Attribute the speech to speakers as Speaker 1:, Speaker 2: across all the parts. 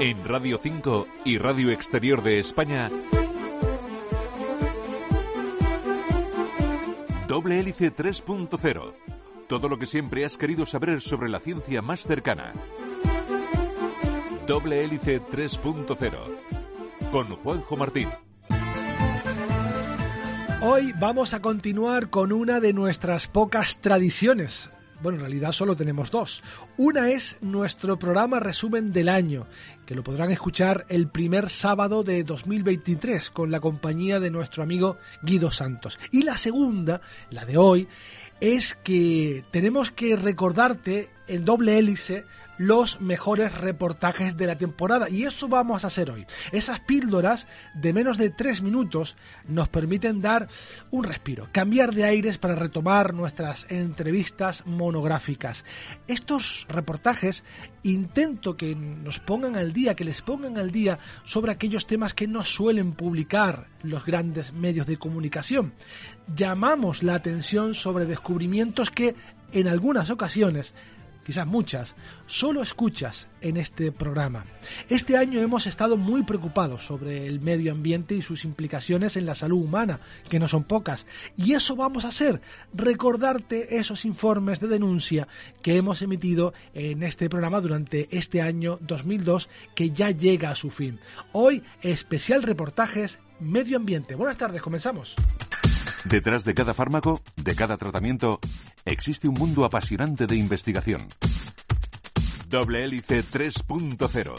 Speaker 1: En Radio 5 y Radio Exterior de España, Doble Hélice 3.0. Todo lo que siempre has querido saber sobre la ciencia más cercana. Doble Hélice 3.0. Con Juanjo Martín.
Speaker 2: Hoy vamos a continuar con una de nuestras pocas tradiciones. Bueno, en realidad solo tenemos dos. Una es nuestro programa resumen del año, que lo podrán escuchar el primer sábado de 2023 con la compañía de nuestro amigo Guido Santos. Y la segunda, la de hoy, es que tenemos que recordarte en doble hélice los mejores reportajes de la temporada. Y eso vamos a hacer hoy. Esas píldoras de menos de tres minutos nos permiten dar un respiro, cambiar de aires para retomar nuestras entrevistas monográficas. Estos reportajes intento que nos pongan al día, que les pongan al día sobre aquellos temas que no suelen publicar los grandes medios de comunicación. Llamamos la atención sobre descubrimientos que en algunas ocasiones quizás muchas, solo escuchas en este programa. Este año hemos estado muy preocupados sobre el medio ambiente y sus implicaciones en la salud humana, que no son pocas, y eso vamos a hacer, recordarte esos informes de denuncia que hemos emitido en este programa durante este año 2002 que ya llega a su fin. Hoy especial reportajes medio ambiente. Buenas tardes, comenzamos.
Speaker 1: Detrás de cada fármaco, de cada tratamiento, existe un mundo apasionante de investigación. Doble Hélice 3.0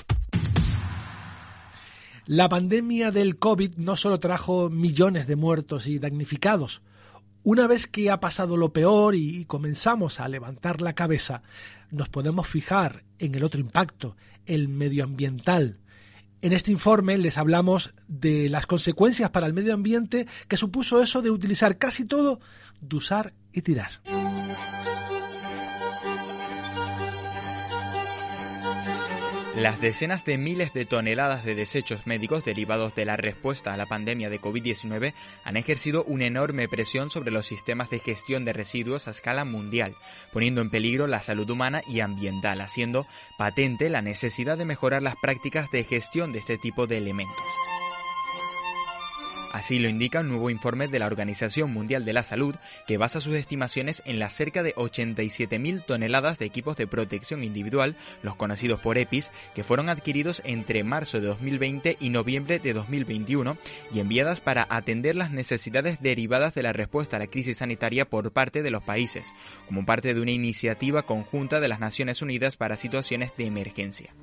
Speaker 2: La pandemia del COVID no solo trajo millones de muertos y damnificados. Una vez que ha pasado lo peor y comenzamos a levantar la cabeza, nos podemos fijar en el otro impacto, el medioambiental, en este informe les hablamos de las consecuencias para el medio ambiente que supuso eso de utilizar casi todo, de usar y tirar.
Speaker 3: Las decenas de miles de toneladas de desechos médicos derivados de la respuesta a la pandemia de COVID-19 han ejercido una enorme presión sobre los sistemas de gestión de residuos a escala mundial, poniendo en peligro la salud humana y ambiental, haciendo patente la necesidad de mejorar las prácticas de gestión de este tipo de elementos. Así lo indica un nuevo informe de la Organización Mundial de la Salud, que basa sus estimaciones en las cerca de 87.000 toneladas de equipos de protección individual, los conocidos por EPIs, que fueron adquiridos entre marzo de 2020 y noviembre de 2021 y enviadas para atender las necesidades derivadas de la respuesta a la crisis sanitaria por parte de los países, como parte de una iniciativa conjunta de las Naciones Unidas para situaciones de emergencia.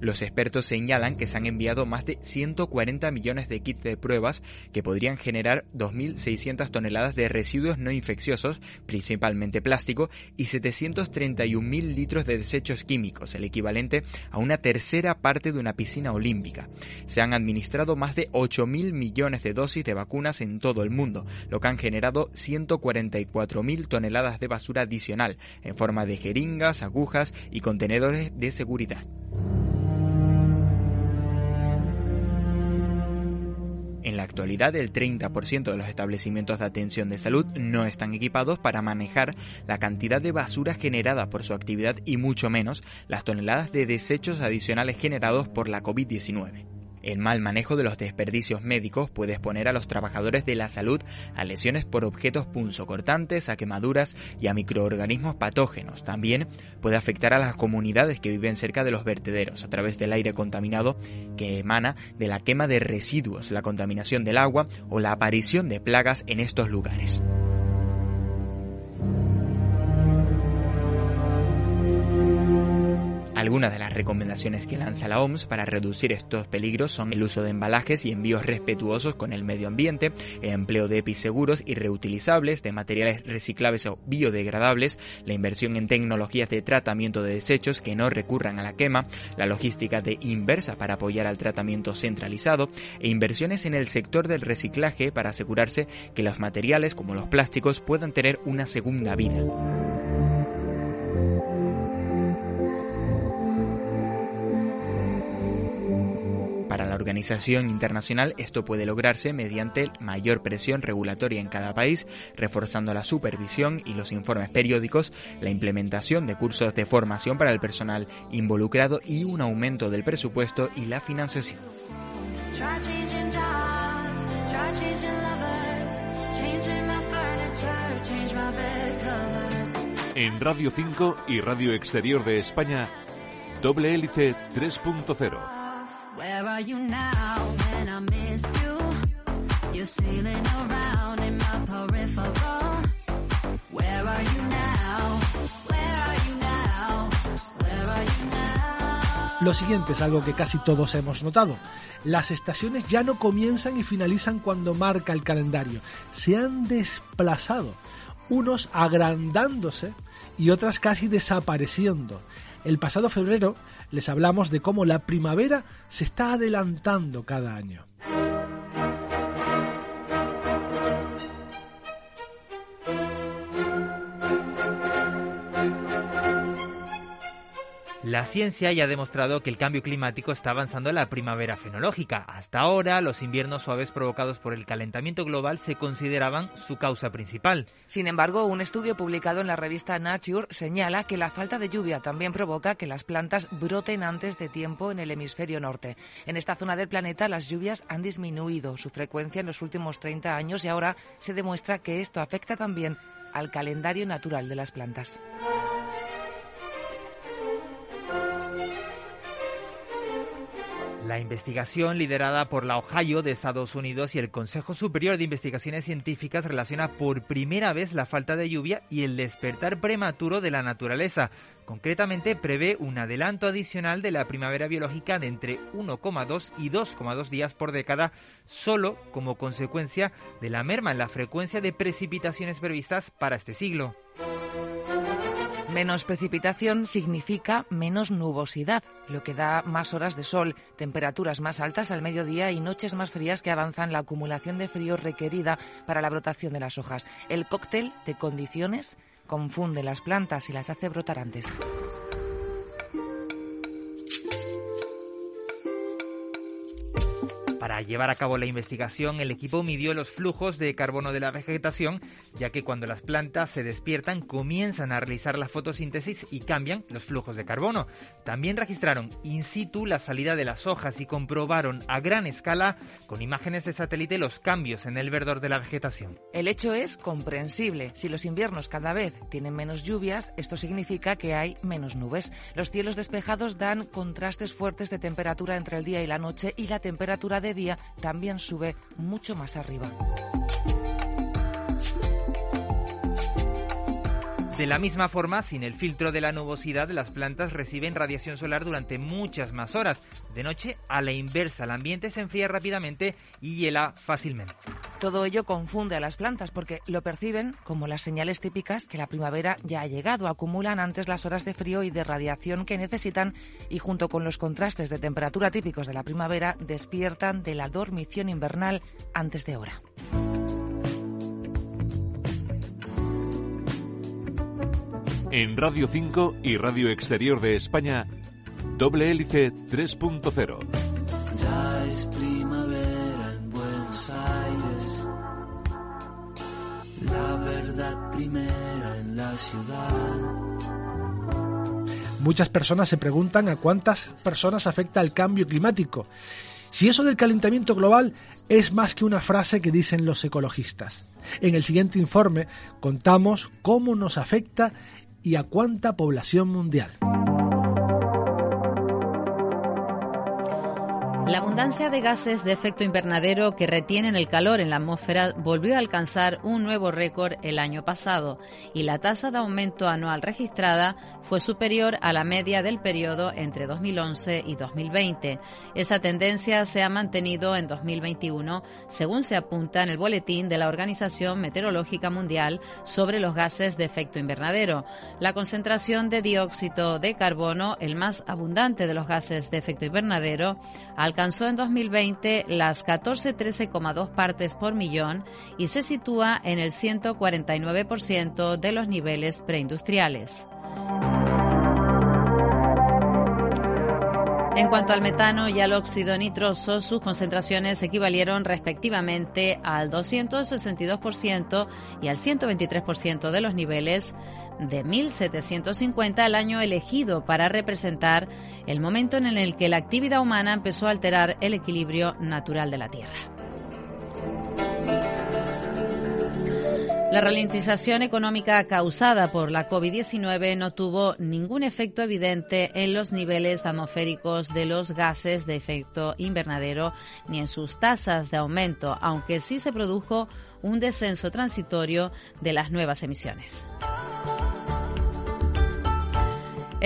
Speaker 3: Los expertos señalan que se han enviado más de 140 millones de kits de pruebas que podrían generar 2.600 toneladas de residuos no infecciosos, principalmente plástico, y 731.000 litros de desechos químicos, el equivalente a una tercera parte de una piscina olímpica. Se han administrado más de 8.000 millones de dosis de vacunas en todo el mundo, lo que han generado 144.000 toneladas de basura adicional, en forma de jeringas, agujas y contenedores de seguridad. En la actualidad, el 30% de los establecimientos de atención de salud no están equipados para manejar la cantidad de basura generada por su actividad y mucho menos las toneladas de desechos adicionales generados por la COVID-19. El mal manejo de los desperdicios médicos puede exponer a los trabajadores de la salud a lesiones por objetos punzocortantes, a quemaduras y a microorganismos patógenos. También puede afectar a las comunidades que viven cerca de los vertederos a través del aire contaminado que emana de la quema de residuos, la contaminación del agua o la aparición de plagas en estos lugares. Algunas de las recomendaciones que lanza la OMS para reducir estos peligros son el uso de embalajes y envíos respetuosos con el medio ambiente, el empleo de EPIs seguros y reutilizables, de materiales reciclables o biodegradables, la inversión en tecnologías de tratamiento de desechos que no recurran a la quema, la logística de inversa para apoyar al tratamiento centralizado e inversiones en el sector del reciclaje para asegurarse que los materiales como los plásticos puedan tener una segunda vida.
Speaker 4: Organización Internacional, esto puede lograrse mediante mayor presión regulatoria en cada país, reforzando la supervisión y los informes periódicos, la implementación de cursos de formación para el personal involucrado y un aumento del presupuesto y la financiación.
Speaker 5: En Radio 5 y Radio Exterior de España, Doble Hélice 3.0.
Speaker 2: Lo siguiente es algo que casi todos hemos notado. Las estaciones ya no comienzan y finalizan cuando marca el calendario. Se han desplazado, unos agrandándose y otras casi desapareciendo. El pasado febrero les hablamos de cómo la primavera se está adelantando cada año.
Speaker 4: La ciencia ya ha demostrado que el cambio climático está avanzando en la primavera fenológica. Hasta ahora, los inviernos suaves provocados por el calentamiento global se consideraban su causa principal.
Speaker 6: Sin embargo, un estudio publicado en la revista Nature señala que la falta de lluvia también provoca que las plantas broten antes de tiempo en el hemisferio norte. En esta zona del planeta, las lluvias han disminuido su frecuencia en los últimos 30 años y ahora se demuestra que esto afecta también al calendario natural de las plantas.
Speaker 4: La investigación liderada por la Ohio de Estados Unidos y el Consejo Superior de Investigaciones Científicas relaciona por primera vez la falta de lluvia y el despertar prematuro de la naturaleza. Concretamente prevé un adelanto adicional de la primavera biológica de entre 1,2 y 2,2 días por década, solo como consecuencia de la merma en la frecuencia de precipitaciones previstas para este siglo.
Speaker 6: Menos precipitación significa menos nubosidad, lo que da más horas de sol, temperaturas más altas al mediodía y noches más frías que avanzan la acumulación de frío requerida para la brotación de las hojas. El cóctel de condiciones confunde las plantas y las hace brotar antes.
Speaker 4: Para llevar a cabo la investigación, el equipo midió los flujos de carbono de la vegetación, ya que cuando las plantas se despiertan comienzan a realizar la fotosíntesis y cambian los flujos de carbono. También registraron in situ la salida de las hojas y comprobaron a gran escala, con imágenes de satélite, los cambios en el verdor de la vegetación.
Speaker 6: El hecho es comprensible. Si los inviernos cada vez tienen menos lluvias, esto significa que hay menos nubes. Los cielos despejados dan contrastes fuertes de temperatura entre el día y la noche y la temperatura de día también sube mucho más arriba.
Speaker 4: De la misma forma, sin el filtro de la nubosidad, las plantas reciben radiación solar durante muchas más horas. De noche, a la inversa, el ambiente se enfría rápidamente y hiela fácilmente.
Speaker 6: Todo ello confunde a las plantas porque lo perciben como las señales típicas que la primavera ya ha llegado. Acumulan antes las horas de frío y de radiación que necesitan y junto con los contrastes de temperatura típicos de la primavera despiertan de la dormición invernal antes de hora.
Speaker 5: En Radio 5 y Radio Exterior de España, Doble Hélice 3.0.
Speaker 7: Ya es primavera en Buenos Aires, la verdad primera en la ciudad.
Speaker 2: Muchas personas se preguntan a cuántas personas afecta el cambio climático. Si eso del calentamiento global es más que una frase que dicen los ecologistas. En el siguiente informe contamos cómo nos afecta y a cuánta población mundial.
Speaker 8: La abundancia de gases de efecto invernadero que retienen el calor en la atmósfera volvió a alcanzar un nuevo récord el año pasado y la tasa de aumento anual registrada fue superior a la media del periodo entre 2011 y 2020. Esa tendencia se ha mantenido en 2021, según se apunta en el boletín de la Organización Meteorológica Mundial sobre los gases de efecto invernadero. La concentración de dióxido de carbono, el más abundante de los gases de efecto invernadero, alcanzó en 2020 las 14,13,2 partes por millón y se sitúa en el 149% de los niveles preindustriales. En cuanto al metano y al óxido nitroso, sus concentraciones equivalieron respectivamente al 262% y al 123% de los niveles de 1750 al año elegido para representar el momento en el que la actividad humana empezó a alterar el equilibrio natural de la Tierra. La ralentización económica causada por la COVID-19 no tuvo ningún efecto evidente en los niveles atmosféricos de los gases de efecto invernadero ni en sus tasas de aumento, aunque sí se produjo un descenso transitorio de las nuevas emisiones.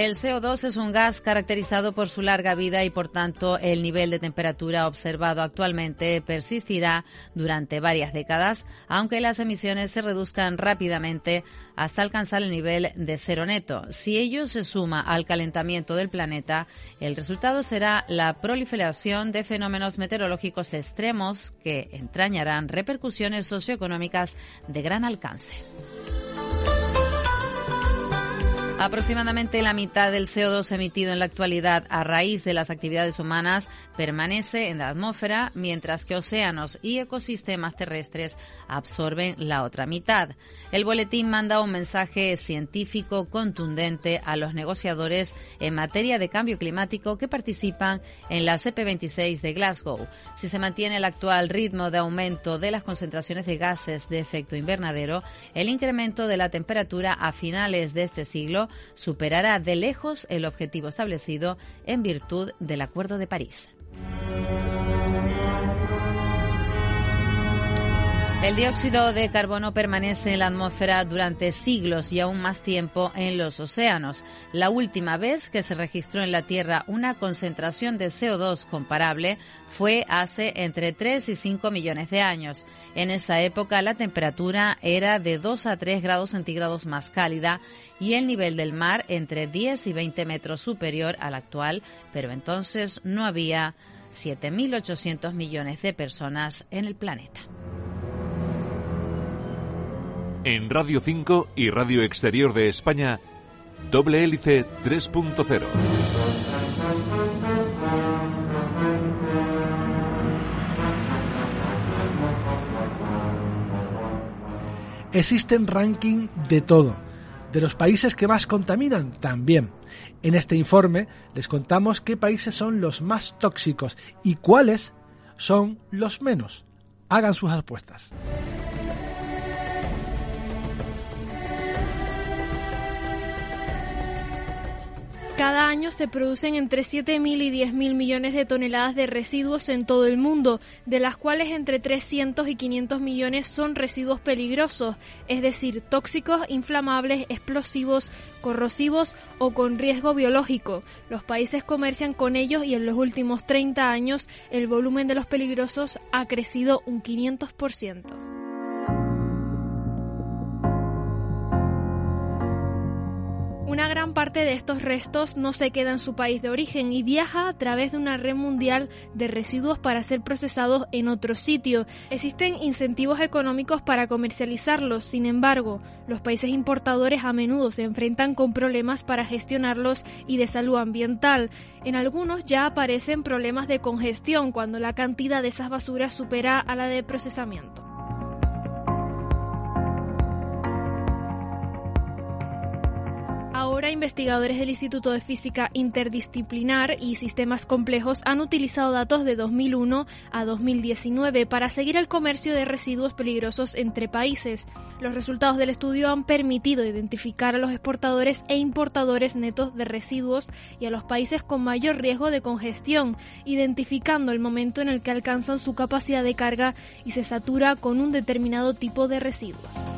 Speaker 8: El CO2 es un gas caracterizado por su larga vida y por tanto el nivel de temperatura observado actualmente persistirá durante varias décadas, aunque las emisiones se reduzcan rápidamente hasta alcanzar el nivel de cero neto. Si ello se suma al calentamiento del planeta, el resultado será la proliferación de fenómenos meteorológicos extremos que entrañarán repercusiones socioeconómicas de gran alcance. Aproximadamente la mitad del CO2 emitido en la actualidad a raíz de las actividades humanas permanece en la atmósfera, mientras que océanos y ecosistemas terrestres absorben la otra mitad. El boletín manda un mensaje científico contundente a los negociadores en materia de cambio climático que participan en la CP26 de Glasgow. Si se mantiene el actual ritmo de aumento de las concentraciones de gases de efecto invernadero, el incremento de la temperatura a finales de este siglo superará de lejos el objetivo establecido en virtud del Acuerdo de París. El dióxido de carbono permanece en la atmósfera durante siglos y aún más tiempo en los océanos. La última vez que se registró en la Tierra una concentración de CO2 comparable fue hace entre 3 y 5 millones de años. En esa época la temperatura era de 2 a 3 grados centígrados más cálida y el nivel del mar entre 10 y 20 metros superior al actual, pero entonces no había 7.800 millones de personas en el planeta.
Speaker 1: En Radio 5 y Radio Exterior de España, Doble Hélice 3.0.
Speaker 2: Existen ranking de todo. De los países que más contaminan, también. En este informe les contamos qué países son los más tóxicos y cuáles son los menos. Hagan sus apuestas.
Speaker 9: Cada año se producen entre 7.000 y 10.000 millones de toneladas de residuos en todo el mundo, de las cuales entre 300 y 500 millones son residuos peligrosos, es decir, tóxicos, inflamables, explosivos, corrosivos o con riesgo biológico. Los países comercian con ellos y en los últimos 30 años el volumen de los peligrosos ha crecido un 500%. Parte de estos restos no se queda en su país de origen y viaja a través de una red mundial de residuos para ser procesados en otro sitio. Existen incentivos económicos para comercializarlos, sin embargo, los países importadores a menudo se enfrentan con problemas para gestionarlos y de salud ambiental. En algunos ya aparecen problemas de congestión cuando la cantidad de esas basuras supera a la de procesamiento. Ahora investigadores del Instituto de Física Interdisciplinar y Sistemas Complejos han utilizado datos de 2001 a 2019 para seguir el comercio de residuos peligrosos entre países. Los resultados del estudio han permitido identificar a los exportadores e importadores netos de residuos y a los países con mayor riesgo de congestión, identificando el momento en el que alcanzan su capacidad de carga y se satura con un determinado tipo de residuos.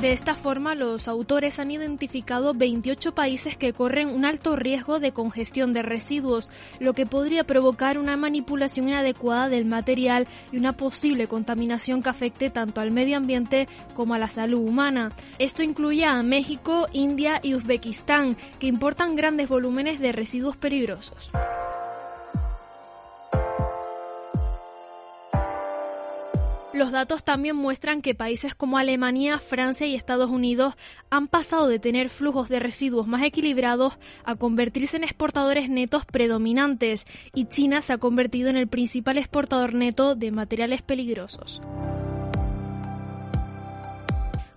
Speaker 9: De esta forma, los autores han identificado 28 países que corren un alto riesgo de congestión de residuos, lo que podría provocar una manipulación inadecuada del material y una posible contaminación que afecte tanto al medio ambiente como a la salud humana. Esto incluye a México, India y Uzbekistán, que importan grandes volúmenes de residuos peligrosos. Los datos también muestran que países como Alemania, Francia y Estados Unidos han pasado de tener flujos de residuos más equilibrados a convertirse en exportadores netos predominantes y China se ha convertido en el principal exportador neto de materiales peligrosos.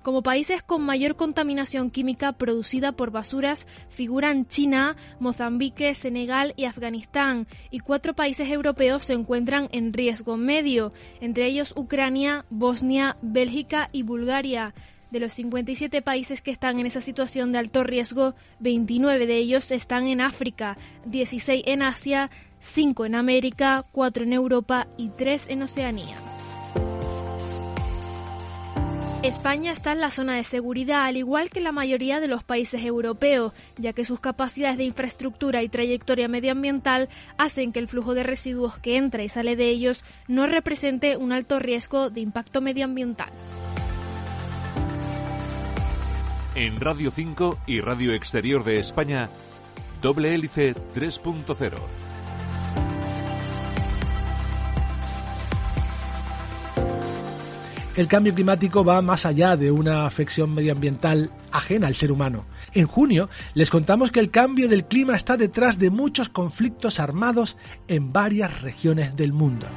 Speaker 9: Como países con mayor contaminación química producida por basuras figuran China, Mozambique, Senegal y Afganistán, y cuatro países europeos se encuentran en riesgo medio, entre ellos Ucrania, Bosnia, Bélgica y Bulgaria. De los 57 países que están en esa situación de alto riesgo, 29 de ellos están en África, 16 en Asia, 5 en América, 4 en Europa y 3 en Oceanía. España está en la zona de seguridad, al igual que la mayoría de los países europeos, ya que sus capacidades de infraestructura y trayectoria medioambiental hacen que el flujo de residuos que entra y sale de ellos no represente un alto riesgo de impacto medioambiental.
Speaker 1: En Radio 5 y Radio Exterior de España, doble hélice 3.0
Speaker 2: El cambio climático va más allá de una afección medioambiental ajena al ser humano. En junio les contamos que el cambio del clima está detrás de muchos conflictos armados en varias regiones del mundo.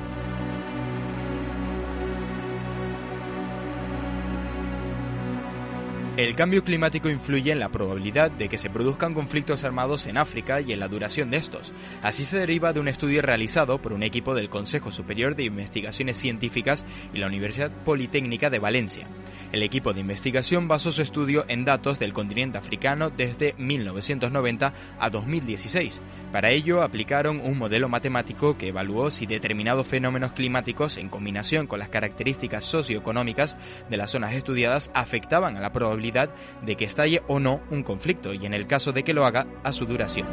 Speaker 3: El cambio climático influye en la probabilidad de que se produzcan conflictos armados en África y en la duración de estos. Así se deriva de un estudio realizado por un equipo del Consejo Superior de Investigaciones Científicas y la Universidad Politécnica de Valencia. El equipo de investigación basó su estudio en datos del continente africano desde 1990 a 2016. Para ello aplicaron un modelo matemático que evaluó si determinados fenómenos climáticos en combinación con las características socioeconómicas de las zonas estudiadas afectaban a la probabilidad de que estalle o no un conflicto y en el caso de que lo haga a su duración.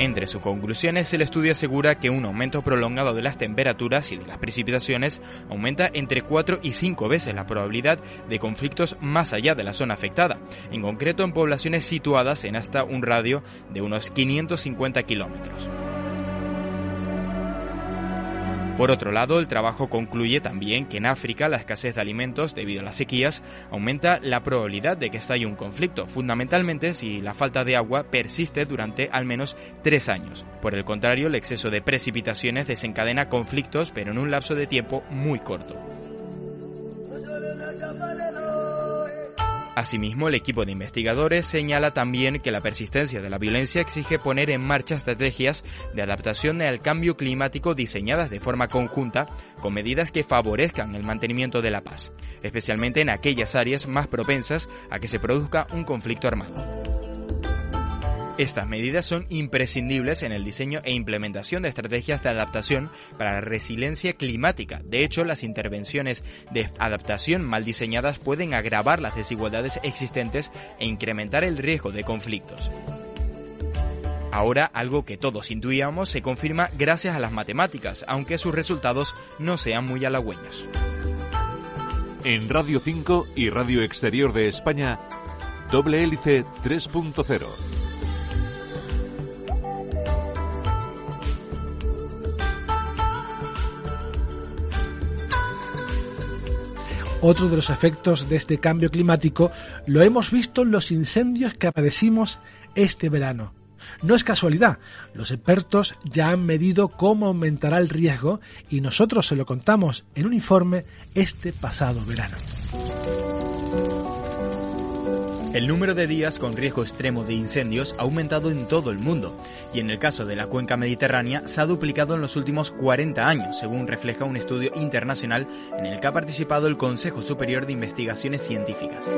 Speaker 3: Entre sus conclusiones, el estudio asegura que un aumento prolongado de las temperaturas y de las precipitaciones aumenta entre 4 y 5 veces la probabilidad de conflictos más allá de la zona afectada, en concreto en poblaciones situadas en hasta un radio de unos 550 kilómetros. Por otro lado, el trabajo concluye también que en África la escasez de alimentos debido a las sequías aumenta la probabilidad de que estalle un conflicto, fundamentalmente si la falta de agua persiste durante al menos tres años. Por el contrario, el exceso de precipitaciones desencadena conflictos, pero en un lapso de tiempo muy corto. Asimismo, el equipo de investigadores señala también que la persistencia de la violencia exige poner en marcha estrategias de adaptación al cambio climático diseñadas de forma conjunta con medidas que favorezcan el mantenimiento de la paz, especialmente en aquellas áreas más propensas a que se produzca un conflicto armado. Estas medidas son imprescindibles en el diseño e implementación de estrategias de adaptación para la resiliencia climática. De hecho, las intervenciones de adaptación mal diseñadas pueden agravar las desigualdades existentes e incrementar el riesgo de conflictos. Ahora, algo que todos intuíamos se confirma gracias a las matemáticas, aunque sus resultados no sean muy halagüeños.
Speaker 1: En Radio 5 y Radio Exterior de España, doble hélice 3.0.
Speaker 2: Otro de los efectos de este cambio climático lo hemos visto en los incendios que padecimos este verano. No es casualidad, los expertos ya han medido cómo aumentará el riesgo y nosotros se lo contamos en un informe este pasado verano.
Speaker 3: El número de días con riesgo extremo de incendios ha aumentado en todo el mundo y en el caso de la cuenca mediterránea se ha duplicado en los últimos 40 años, según refleja un estudio internacional en el que ha participado el Consejo Superior de Investigaciones Científicas.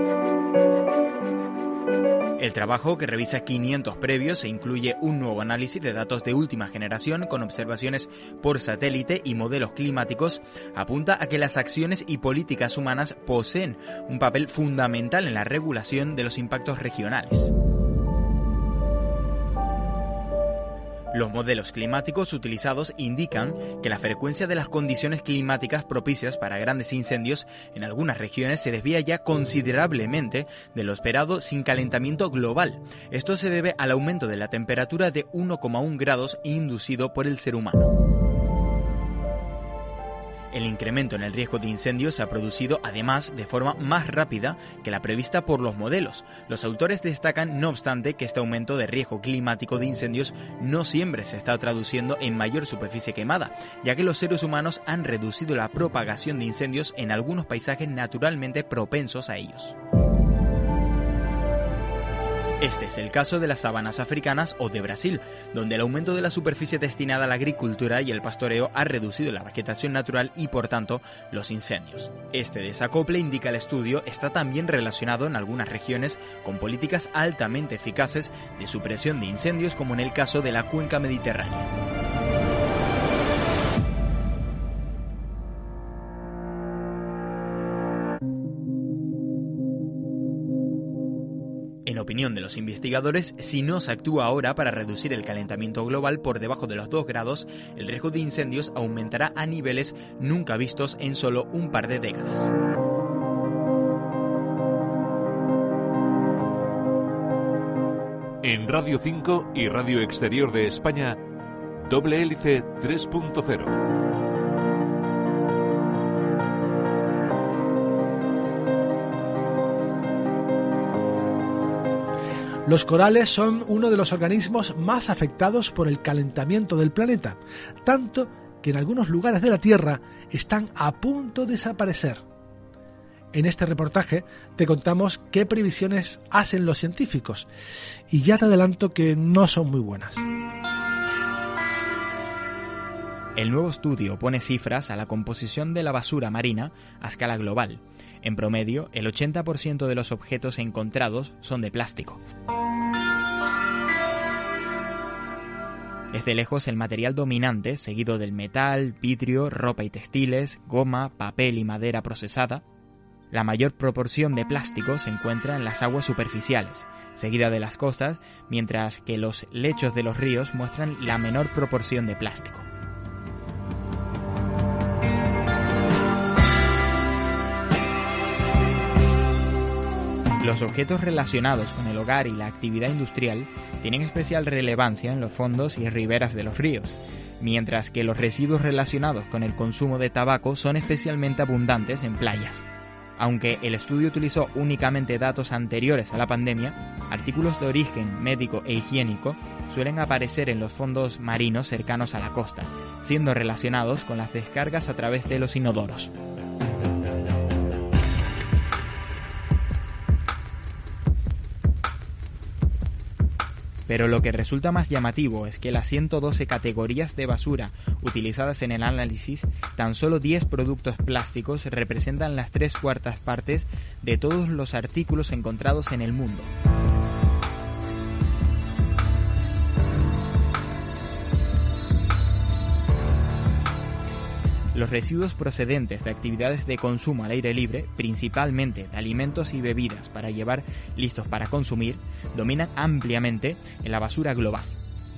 Speaker 3: El trabajo, que revisa 500 previos e incluye un nuevo análisis de datos de última generación con observaciones por satélite y modelos climáticos, apunta a que las acciones y políticas humanas poseen un papel fundamental en la regulación de los impactos regionales. Los modelos climáticos utilizados indican que la frecuencia de las condiciones climáticas propicias para grandes incendios en algunas regiones se desvía ya considerablemente de lo esperado sin calentamiento global. Esto se debe al aumento de la temperatura de 1,1 grados inducido por el ser humano. El incremento en el riesgo de incendios se ha producido además de forma más rápida que la prevista por los modelos. Los autores destacan, no obstante, que este aumento de riesgo climático de incendios no siempre se está traduciendo en mayor superficie quemada, ya que los seres humanos han reducido la propagación de incendios en algunos paisajes naturalmente propensos a ellos. Este es el caso de las sabanas africanas o de Brasil, donde el aumento de la superficie destinada a la agricultura y el pastoreo ha reducido la vegetación natural y por tanto los incendios. Este desacople, indica el estudio, está también relacionado en algunas regiones con políticas altamente eficaces de supresión de incendios como en el caso de la cuenca mediterránea. Opinión de los investigadores, si no se actúa ahora para reducir el calentamiento global por debajo de los 2 grados, el riesgo de incendios aumentará a niveles nunca vistos en solo un par de décadas.
Speaker 1: En Radio 5 y Radio Exterior de España, doble hélice 3.0.
Speaker 2: Los corales son uno de los organismos más afectados por el calentamiento del planeta, tanto que en algunos lugares de la Tierra están a punto de desaparecer. En este reportaje te contamos qué previsiones hacen los científicos y ya te adelanto que no son muy buenas.
Speaker 3: El nuevo estudio pone cifras a la composición de la basura marina a escala global. En promedio, el 80% de los objetos encontrados son de plástico. Es de lejos el material dominante, seguido del metal, vidrio, ropa y textiles, goma, papel y madera procesada. La mayor proporción de plástico se encuentra en las aguas superficiales, seguida de las costas, mientras que los lechos de los ríos muestran la menor proporción de plástico. Los objetos relacionados con el hogar y la actividad industrial tienen especial relevancia en los fondos y riberas de los ríos, mientras que los residuos relacionados con el consumo de tabaco son especialmente abundantes en playas. Aunque el estudio utilizó únicamente datos anteriores a la pandemia, artículos de origen médico e higiénico suelen aparecer en los fondos marinos cercanos a la costa, siendo relacionados con las descargas a través de los inodoros. Pero lo que resulta más llamativo es que las 112 categorías de basura utilizadas en el análisis, tan solo 10 productos plásticos representan las tres cuartas partes de todos los artículos encontrados en el mundo. Los residuos procedentes de actividades de consumo al aire libre, principalmente de alimentos y bebidas para llevar listos para consumir, dominan ampliamente en la basura global.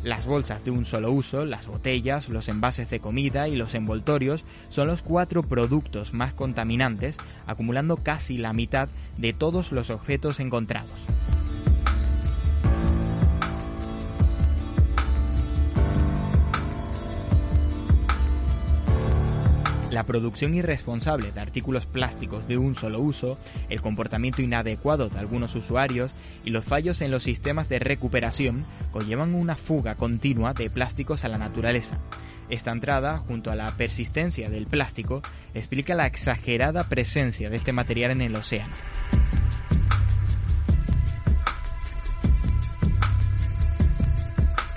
Speaker 3: Las bolsas de un solo uso, las botellas, los envases de comida y los envoltorios son los cuatro productos más contaminantes, acumulando casi la mitad de todos los objetos encontrados. La producción irresponsable de artículos plásticos de un solo uso, el comportamiento inadecuado de algunos usuarios y los fallos en los sistemas de recuperación conllevan una fuga continua de plásticos a la naturaleza. Esta entrada, junto a la persistencia del plástico, explica la exagerada presencia de este material en el océano.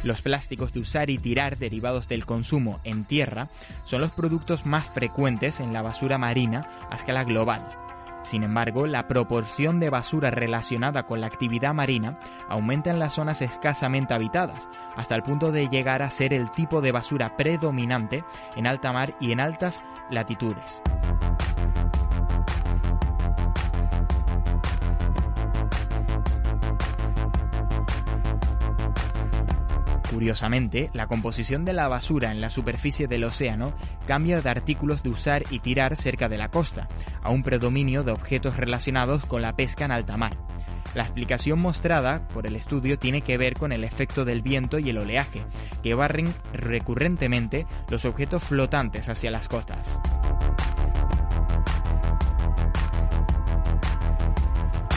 Speaker 3: Los plásticos de usar y tirar derivados del consumo en tierra son los productos más frecuentes en la basura marina a escala global. Sin embargo, la proporción de basura relacionada con la actividad marina aumenta en las zonas escasamente habitadas, hasta el punto de llegar a ser el tipo de basura predominante en alta mar y en altas latitudes. Curiosamente, la composición de la basura en la superficie del océano cambia de artículos de usar y tirar cerca de la costa, a un predominio de objetos relacionados con la pesca en alta mar. La explicación mostrada por el estudio tiene que ver con el efecto del viento y el oleaje, que barren recurrentemente los objetos flotantes hacia las costas.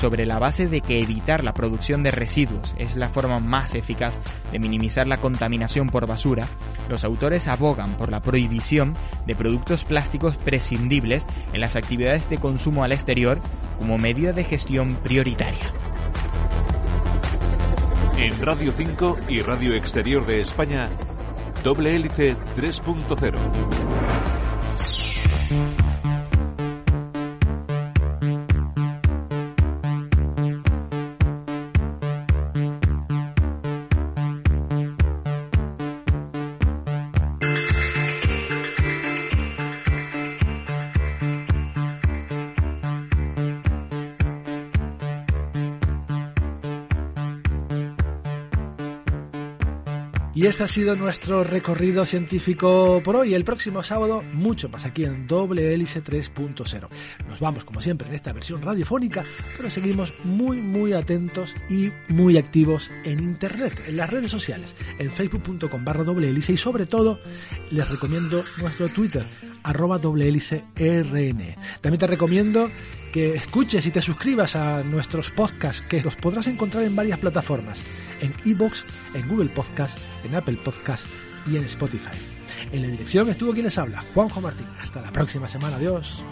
Speaker 3: Sobre la base de que evitar la producción de residuos es la forma más eficaz de minimizar la contaminación por basura, los autores abogan por la prohibición de productos plásticos prescindibles en las actividades de consumo al exterior como medida de gestión prioritaria.
Speaker 1: En Radio 5 y Radio Exterior de España, doble hélice 3.0.
Speaker 2: Y este ha sido nuestro recorrido científico por hoy. El próximo sábado, mucho más aquí en Doble Hélice 3.0. Nos vamos, como siempre, en esta versión radiofónica, pero seguimos muy, muy atentos y muy activos en Internet, en las redes sociales, en facebook.com barra doble hélice y sobre todo les recomiendo nuestro Twitter, arroba doble hélice RN. También te recomiendo que escuches y te suscribas a nuestros podcasts, que los podrás encontrar en varias plataformas en iBox, en Google Podcast, en Apple Podcast y en Spotify. En la dirección estuvo quien les habla, Juanjo Martín. Hasta la próxima semana. Adiós.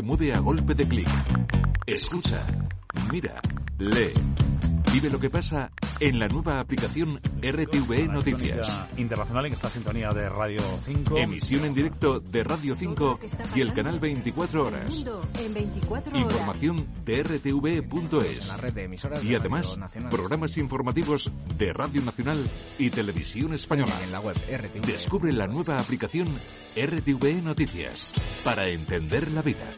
Speaker 1: Se mueve a golpe de clic. Escucha, mira, lee. Vive lo que pasa en la nueva aplicación RTVE Noticias.
Speaker 10: Internacional en esta sintonía de Radio 5.
Speaker 1: Emisión en directo de Radio 5 y el canal 24 horas. Información de rtve.es. Y además, programas informativos de Radio Nacional y Televisión Española.
Speaker 11: En la web RTV.
Speaker 1: Descubre la nueva aplicación RTVE Noticias para entender la vida.